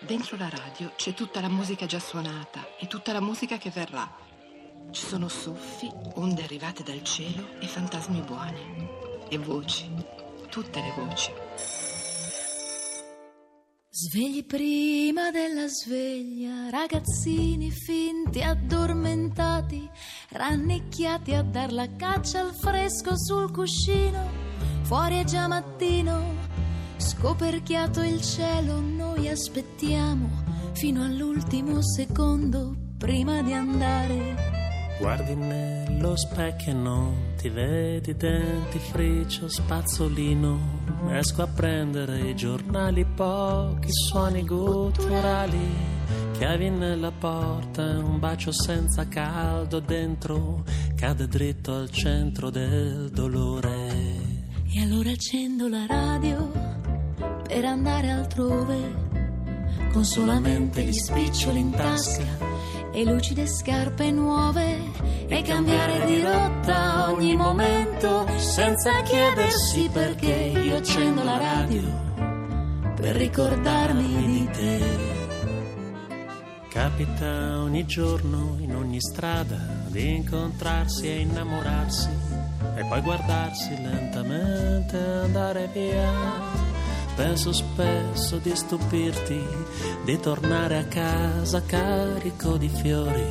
Dentro la radio c'è tutta la musica già suonata e tutta la musica che verrà. Ci sono soffi, onde arrivate dal cielo e fantasmi buoni. E voci, tutte le voci. Svegli prima della sveglia, ragazzini finti addormentati, rannicchiati a dar la caccia al fresco sul cuscino. Fuori è già mattino, scoperchiato il cielo, noi aspettiamo fino all'ultimo secondo prima di andare. Guardi nello specchio e non ti vedi dentifricio spazzolino. Esco a prendere i giornali, pochi suoni gutturali. Chiavi nella porta, un bacio senza caldo dentro, cade dritto al centro del dolore. E allora accendo la radio per andare altrove, con solamente gli spiccioli in tasca e lucide scarpe nuove e cambiare di rotta ogni momento senza chiedersi perché io accendo la radio per ricordarmi di te. Capita ogni giorno in ogni strada di incontrarsi e innamorarsi e poi guardarsi lentamente andare via Penso spesso di stupirti, di tornare a casa carico di fiori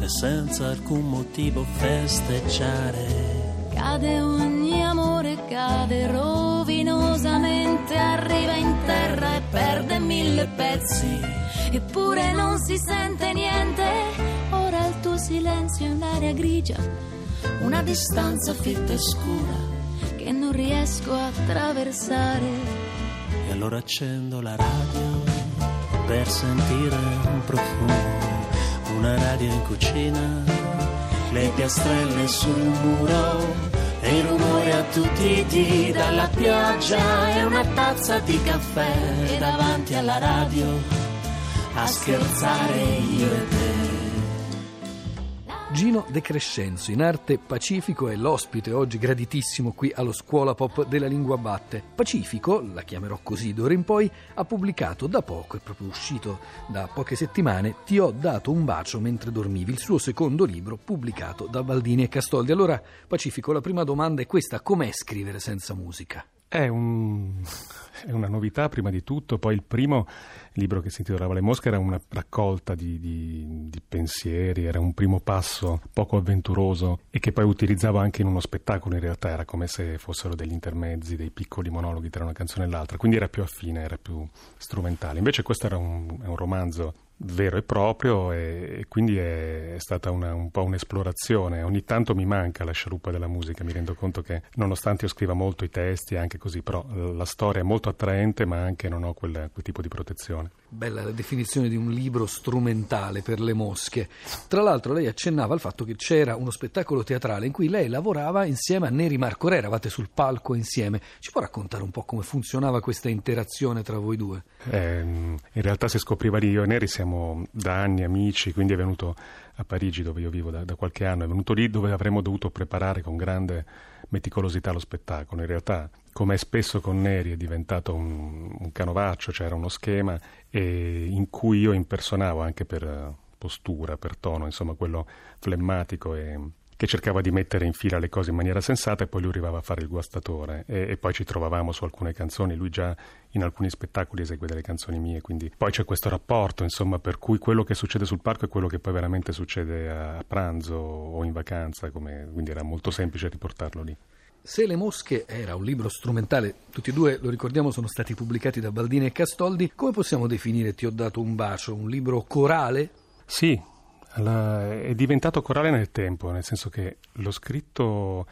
e senza alcun motivo festeggiare. Cade ogni amore, cade rovinosamente, arriva in terra e perde mille pezzi, eppure non si sente niente. Ora il tuo silenzio è un'aria grigia, una distanza fitta e scura che non riesco a attraversare e allora accendo la radio per sentire un profumo, una radio in cucina, le piastrelle sul muro e il rumore attutiti dalla pioggia e una tazza di caffè davanti alla radio a scherzare io e te. Gino De Crescenzo, in arte Pacifico, è l'ospite oggi graditissimo qui allo Scuola Pop della Lingua Batte. Pacifico, la chiamerò così d'ora in poi, ha pubblicato da poco, è proprio uscito da poche settimane, Ti ho dato un bacio mentre dormivi, il suo secondo libro pubblicato da Baldini e Castoldi. Allora, Pacifico, la prima domanda è questa, com'è scrivere senza musica? È, un, è, una novità prima di tutto, poi il primo libro che si intitolava Le mosche era una raccolta di, di, di, pensieri, era un primo passo poco avventuroso e che poi utilizzavo anche in uno spettacolo in realtà, era come se fossero degli intermezzi, dei piccoli monologhi tra una canzone e l'altra, quindi era più affine, era più strumentale. Invece questo era un, un romanzo vero e proprio e, e quindi è, è stata una, un po' un'esplorazione. Ogni tanto mi manca la scialuppa della musica, mi rendo conto che nonostante io scriva molto i testi, anche così, però la storia è molto attraente ma anche non ho quel, quel tipo di protezione. Bella la definizione di un libro strumentale per le mosche. Tra l'altro lei accennava al fatto che c'era uno spettacolo teatrale in cui lei lavorava insieme a Neri Marco Re, eravate sul palco insieme. Ci può raccontare un po' come funzionava questa interazione tra voi due? Eh, in realtà si scopriva lì, io e Neri siamo da anni amici, quindi è venuto a Parigi dove io vivo da, da, qualche anno, è venuto lì dove avremmo dovuto preparare con grande meticolosità lo spettacolo. In realtà, come spesso con Neri, è diventato un, un canovaccio, c'era uno schema in cui io impersonavo anche per postura, per tono, insomma quello flemmatico e che cercava di mettere in fila le cose in maniera sensata e poi lui arrivava a fare il guastatore e, e, poi ci trovavamo su alcune canzoni, lui già in alcuni spettacoli esegue delle canzoni mie, quindi poi c'è questo rapporto, insomma, per cui quello che succede sul palco è quello che poi veramente succede a pranzo o in vacanza, come, quindi era molto semplice riportarlo lì. Se le mosche era un libro strumentale, tutti e due, lo ricordiamo, sono stati pubblicati da Baldini e Castoldi, come possiamo definire Ti ho dato un bacio? Un libro corale? Sì, è diventato corale nel tempo, nel senso che l'ho scritto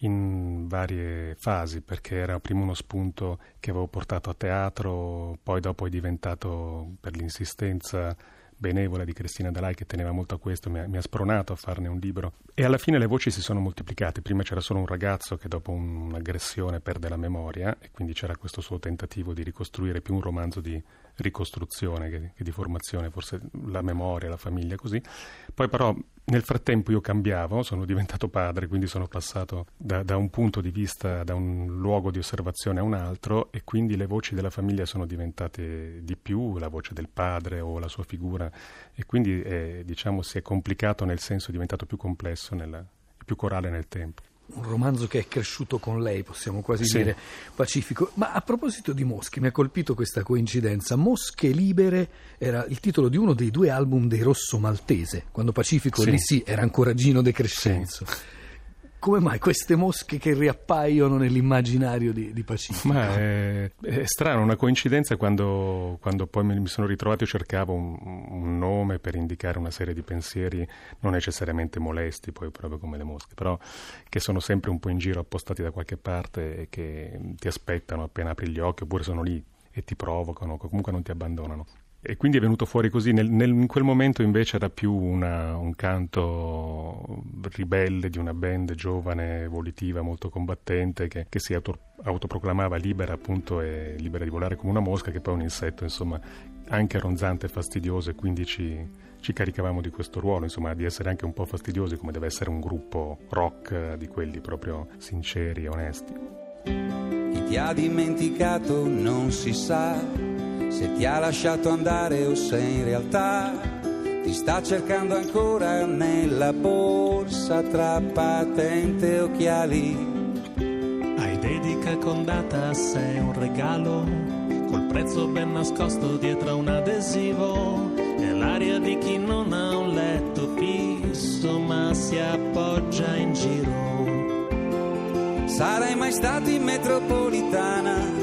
in varie fasi perché era prima uno spunto che avevo portato a teatro, poi dopo è diventato per l'insistenza benevola di Cristina Dalai che teneva molto a questo, mi ha, mi ha, spronato a farne un libro. E alla fine le voci si sono moltiplicate, prima c'era solo un ragazzo che dopo un'aggressione perde la memoria e quindi c'era questo suo tentativo di ricostruire più un romanzo di ricostruzione che, che di formazione, forse la memoria, la famiglia così, poi però Nel frattempo io cambiavo, sono diventato padre, quindi sono passato da, da, un punto di vista, da un luogo di osservazione a un altro e quindi le voci della famiglia sono diventate di più, la voce del padre o la sua figura. E quindi eh, diciamo si è complicato nel senso è diventato più complesso, nella, più corale nel tempo un romanzo che è cresciuto con lei, possiamo quasi sì. dire pacifico. Ma a proposito di Mosche, mi ha colpito questa coincidenza. Mosche libere era il titolo di uno dei due album dei Rosso Maltese, quando Pacifico sì. lì sì era ancora Gino De Crescenzo. Sì come mai queste mosche che riappaiono nell'immaginario di, di Pacifico? Ma è, è, strano, una coincidenza quando, quando, poi mi sono ritrovato e cercavo un, un, nome per indicare una serie di pensieri non necessariamente molesti, poi proprio come le mosche, però che sono sempre un po' in giro appostati da qualche parte e che ti aspettano appena apri gli occhi oppure sono lì e ti provocano, comunque non ti abbandonano. E quindi è venuto fuori così. Nel, nel, in quel momento invece era più una, un canto ribelle di una band giovane, volitiva, molto combattente, che, che si auto, autoproclamava libera appunto e libera di volare come una mosca, che poi è un insetto, insomma, anche ronzante e fastidioso e quindi ci, ci caricavamo di questo ruolo, insomma, di essere anche un po' fastidiosi come deve essere un gruppo rock di quelli proprio sinceri e onesti. Chi ti ha dimenticato non si sa se ti ha lasciato andare o se in realtà ti sta cercando ancora nella borsa tra patente e occhiali. Hai dedica con data, sei un regalo, col prezzo ben nascosto dietro un adesivo. È l'aria di chi non ha un letto fisso ma si appoggia in giro. Sarai mai stato in metropolitana?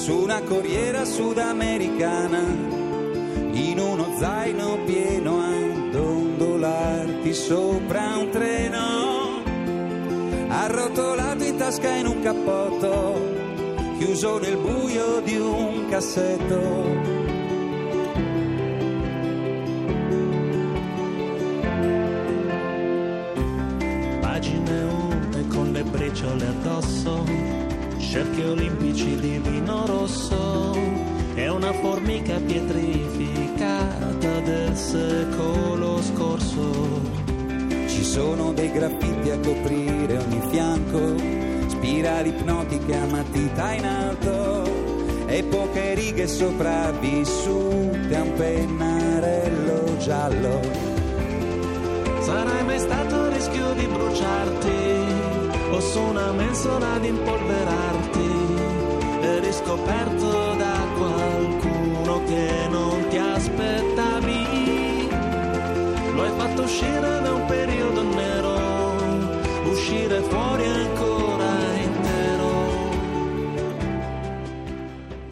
Su una corriera sudamericana, in uno zaino pieno a dondolarti sopra un treno, arrotolato in tasca in un cappotto, chiuso nel buio di un cassetto. Pagine unte con le briciole addosso cerchi olimpici di vino rosso è una formica pietrificata del secolo scorso. Ci sono dei graffiti a coprire ogni fianco, spirali ipnotiche a matita in alto e poche righe sopravvissute a un pennarello giallo. Sarai mai stato a rischio di bruciarti? Su una mensola ad impolverarti riscoperto da qualcuno che non ti aspettavi. Lo hai fatto uscire da un periodo nero, uscire fuori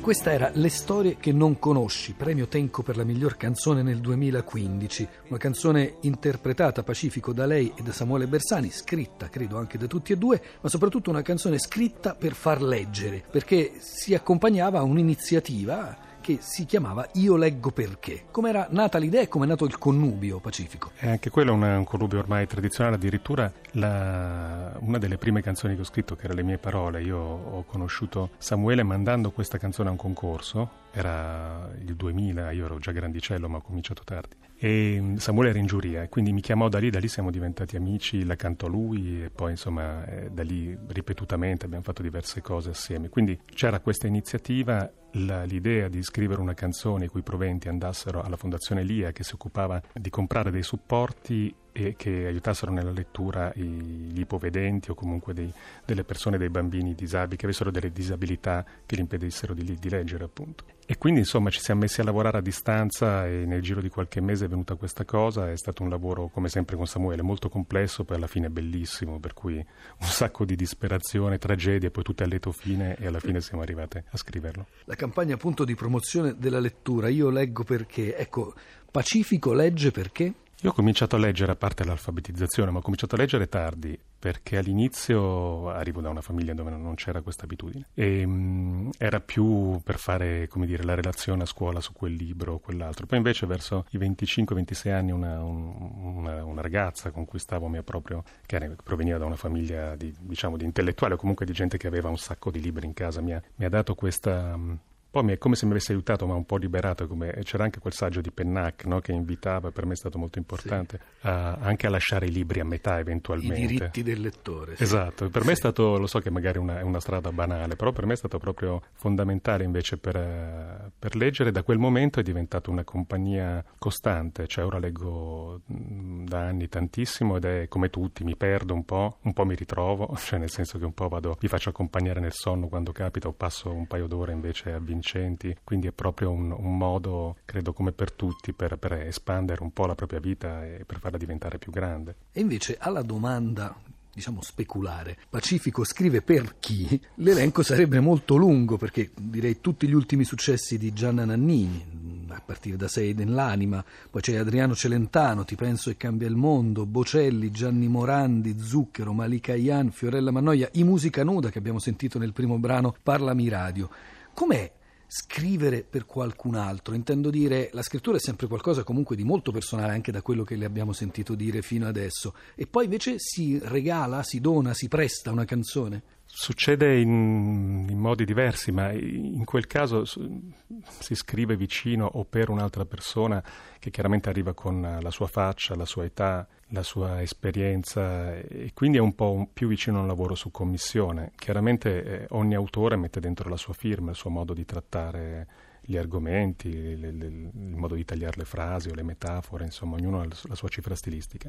Questa era Le storie che non conosci, premio Tenco per la miglior canzone nel 2015, una canzone interpretata Pacifico da lei e da Samuele Bersani, scritta credo anche da tutti e due, ma soprattutto una canzone scritta per far leggere, perché si accompagnava a un'iniziativa che si chiamava Io leggo perché. Come era nata l'idea e come è nato il connubio pacifico? E anche quello è un, un connubio ormai tradizionale, addirittura la, una delle prime canzoni che ho scritto, che erano le mie parole, io ho conosciuto Samuele mandando questa canzone a un concorso, era il 2000, io ero già grandicello ma ho cominciato tardi e mm, Samuele era in giuria quindi mi chiamò da lì, da lì siamo diventati amici, la cantò lui e poi insomma eh, da lì ripetutamente abbiamo fatto diverse cose assieme. Quindi c'era questa iniziativa, la, l'idea di scrivere una canzone i cui proventi andassero alla Fondazione Lia che si occupava di comprare dei supporti e che aiutassero nella lettura gli ipovedenti o comunque dei, delle persone, dei bambini disabili che avessero delle disabilità che gli impedissero di, di leggere appunto. E quindi insomma ci siamo messi a lavorare a distanza e nel giro di qualche mese è venuta questa cosa, è stato un lavoro come sempre con Samuele molto complesso, poi alla fine bellissimo, per cui un sacco di disperazione, tragedie, poi tutte a lieto fine e alla fine siamo arrivate a scriverlo. La campagna appunto di promozione della lettura, io leggo perché, ecco, Pacifico legge perché? Io ho cominciato a leggere, a parte l'alfabetizzazione, ma ho cominciato a leggere tardi, perché all'inizio arrivo da una famiglia dove non c'era questa abitudine. E mh, mm, era più per fare, come dire, la relazione a scuola su quel libro o quell'altro. Poi invece verso i 25-26 anni una, una, una, ragazza con cui stavo mi proprio, che proveniva da una famiglia di, diciamo, di intellettuali o comunque di gente che aveva un sacco di libri in casa, mi ha, mi ha dato questa... Mh, mm, poi mi è come se mi avesse aiutato, ma un po' liberato. Come... C'era anche quel saggio di Pennac no? che invitava, per me è stato molto importante, sì. a, anche a lasciare i libri a metà eventualmente. I diritti del lettore. Sì. Esatto, per me è stato, lo so che magari una, è una strada banale, però per me è stato proprio fondamentale invece per, per leggere. Da quel momento è diventato una compagnia costante, cioè ora leggo mm, da anni tantissimo ed è come tutti, mi perdo un po', un po' mi ritrovo, cioè nel senso che un po' vado, mi faccio accompagnare nel sonno quando capita o passo un paio d'ore invece a vincenti, quindi è proprio un, un modo, credo come per tutti, per, per, espandere un po' la propria vita e per farla diventare più grande. E invece alla domanda diciamo speculare. Pacifico scrive per chi? L'elenco sarebbe molto lungo perché direi tutti gli ultimi successi di Gianna Nannini, a partire da Sei nell'anima, poi c'è Adriano Celentano, Ti penso e cambia il mondo, Bocelli, Gianni Morandi, Zucchero, Malika Ian, Fiorella Mannoia, i Musica Nuda che abbiamo sentito nel primo brano Parlami Radio. Com'è scrivere per qualcun altro. Intendo dire, la scrittura è sempre qualcosa comunque di molto personale, anche da quello che le abbiamo sentito dire fino adesso. E poi invece si regala, si dona, si presta una canzone. Succede in, in, modi diversi, ma in quel caso si scrive vicino o per un'altra persona che chiaramente arriva con la sua faccia, la sua età, la sua esperienza e quindi è un po' più vicino a un lavoro su commissione. Chiaramente eh, ogni autore mette dentro la sua firma, il suo modo di trattare gli argomenti, le, le, il modo di tagliare le frasi o le metafore, insomma, ognuno ha la sua cifra stilistica.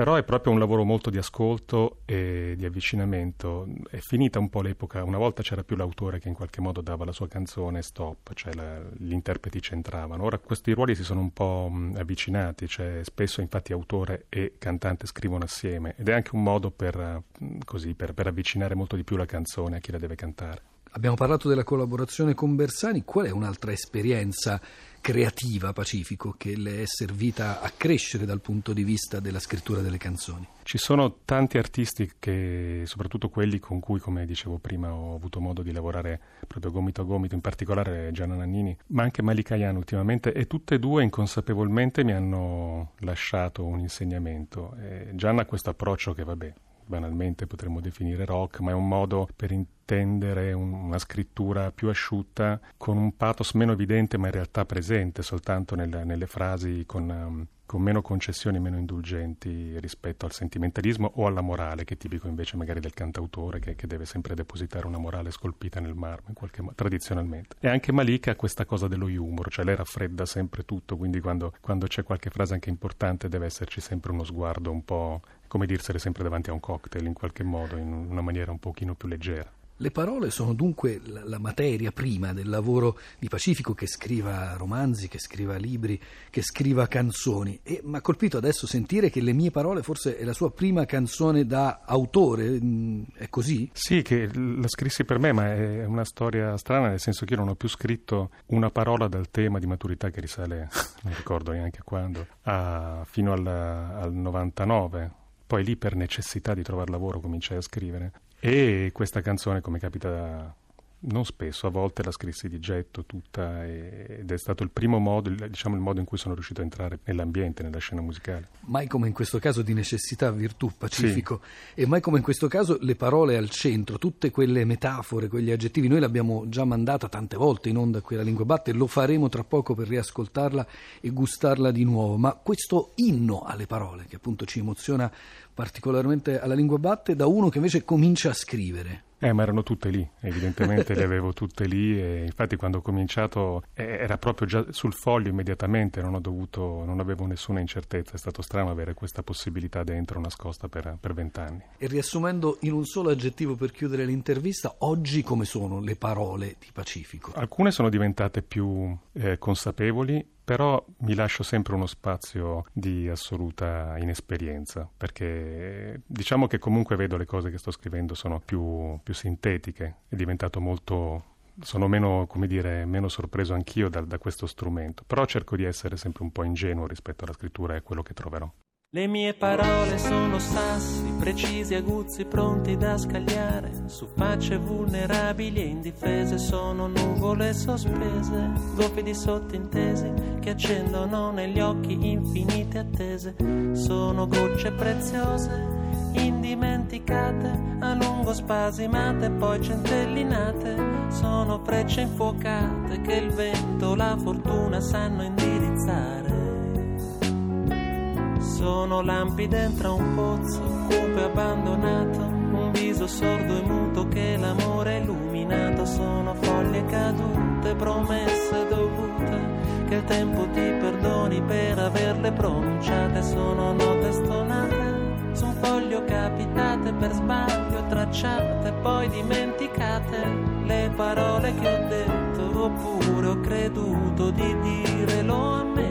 Però è proprio un lavoro molto di ascolto e di avvicinamento. È finita un po' l'epoca, una volta c'era più l'autore che in qualche modo dava la sua canzone stop, cioè la, gli interpreti c'entravano. Ora questi ruoli si sono un po' avvicinati, cioè spesso infatti autore e cantante scrivono assieme ed è anche un modo per, così, per, per avvicinare molto di più la canzone a chi la deve cantare. Abbiamo parlato della collaborazione con Bersani, qual è un'altra esperienza creativa Pacifico che le è servita a crescere dal punto di vista della scrittura delle canzoni? Ci sono tanti artisti che, soprattutto quelli con cui, come dicevo prima, ho avuto modo di lavorare proprio gomito a gomito, in particolare Gianna Nannini, ma anche Malika Yan ultimamente, e tutte e due inconsapevolmente mi hanno lasciato un insegnamento. E Gianna ha questo approccio che, vabbè, banalmente potremmo definire rock, ma è un modo per intendere una scrittura più asciutta, con un pathos meno evidente ma in realtà presente soltanto nel, nelle frasi con, um, con meno concessioni, meno indulgenti rispetto al sentimentalismo o alla morale, che è tipico invece magari del cantautore che, che deve sempre depositare una morale scolpita nel marmo, modo, tradizionalmente. E anche Malika ha questa cosa dello humor, cioè lei raffredda sempre tutto, quindi quando, quando c'è qualche frase anche importante deve esserci sempre uno sguardo un po' come dirsene sempre davanti a un cocktail in qualche modo, in una maniera un pochino più leggera. Le parole sono dunque la materia prima del lavoro di Pacifico che scriva romanzi, che scriva libri, che scriva canzoni. E mi ha colpito adesso sentire che Le mie parole forse è la sua prima canzone da autore, mm, è così? Sì, che la scrissi per me, ma è una storia strana, nel senso che io non ho più scritto una parola dal tema di maturità che risale, non ricordo neanche quando, a, fino al, al 99 poi lì per necessità di trovare lavoro cominciai a scrivere e questa canzone come capita non spesso, a volte la scrissi di getto tutta ed è stato il primo modo, diciamo il modo in cui sono riuscito a entrare nell'ambiente, nella scena musicale. Mai come in questo caso di necessità, virtù, pacifico sì. e mai come in questo caso le parole al centro, tutte quelle metafore, quegli aggettivi, noi l'abbiamo già mandata tante volte in onda qui alla Lingua Batte, lo faremo tra poco per riascoltarla e gustarla di nuovo, ma questo inno alle parole che appunto ci emoziona particolarmente alla Lingua Batte da uno che invece comincia a scrivere. Eh, ma erano tutte lì, evidentemente le avevo tutte lì e infatti quando ho cominciato eh, era proprio già sul foglio immediatamente, non, dovuto, non avevo nessuna incertezza, è stato strano avere questa possibilità dentro nascosta per vent'anni. E riassumendo in un solo aggettivo per chiudere l'intervista, oggi come sono le parole di Pacifico? Alcune sono diventate più eh, consapevoli, però mi lascio sempre uno spazio di assoluta inesperienza, perché diciamo che comunque vedo le cose che sto scrivendo sono più, più sintetiche, è diventato molto sono meno, dire, meno sorpreso anch'io da, da, questo strumento, però cerco di essere sempre un po' ingenuo rispetto alla scrittura e a quello che troverò. Le mie parole sono sassi, precisi, aguzzi, pronti da scagliare. Su facce vulnerabili e indifese sono nuvole sospese, golfi di sottintesi che accendono negli occhi infinite attese. Sono gocce preziose indimenticate, a lungo spasimate, poi centellinate, sono frecce infuocate che il vento, la fortuna sanno indirizzare. Sono lampi dentro un pozzo, cupe abbandonato, un viso sordo e muto che l'amore è illuminato, sono foglie cadute, promesse dovute che il tempo ti perdoni per averle pronunciate, sono note stonate su un foglio capitate per sbaglio, tracciate, poi dimenticate le parole che ho detto, oppure ho creduto di direlo a me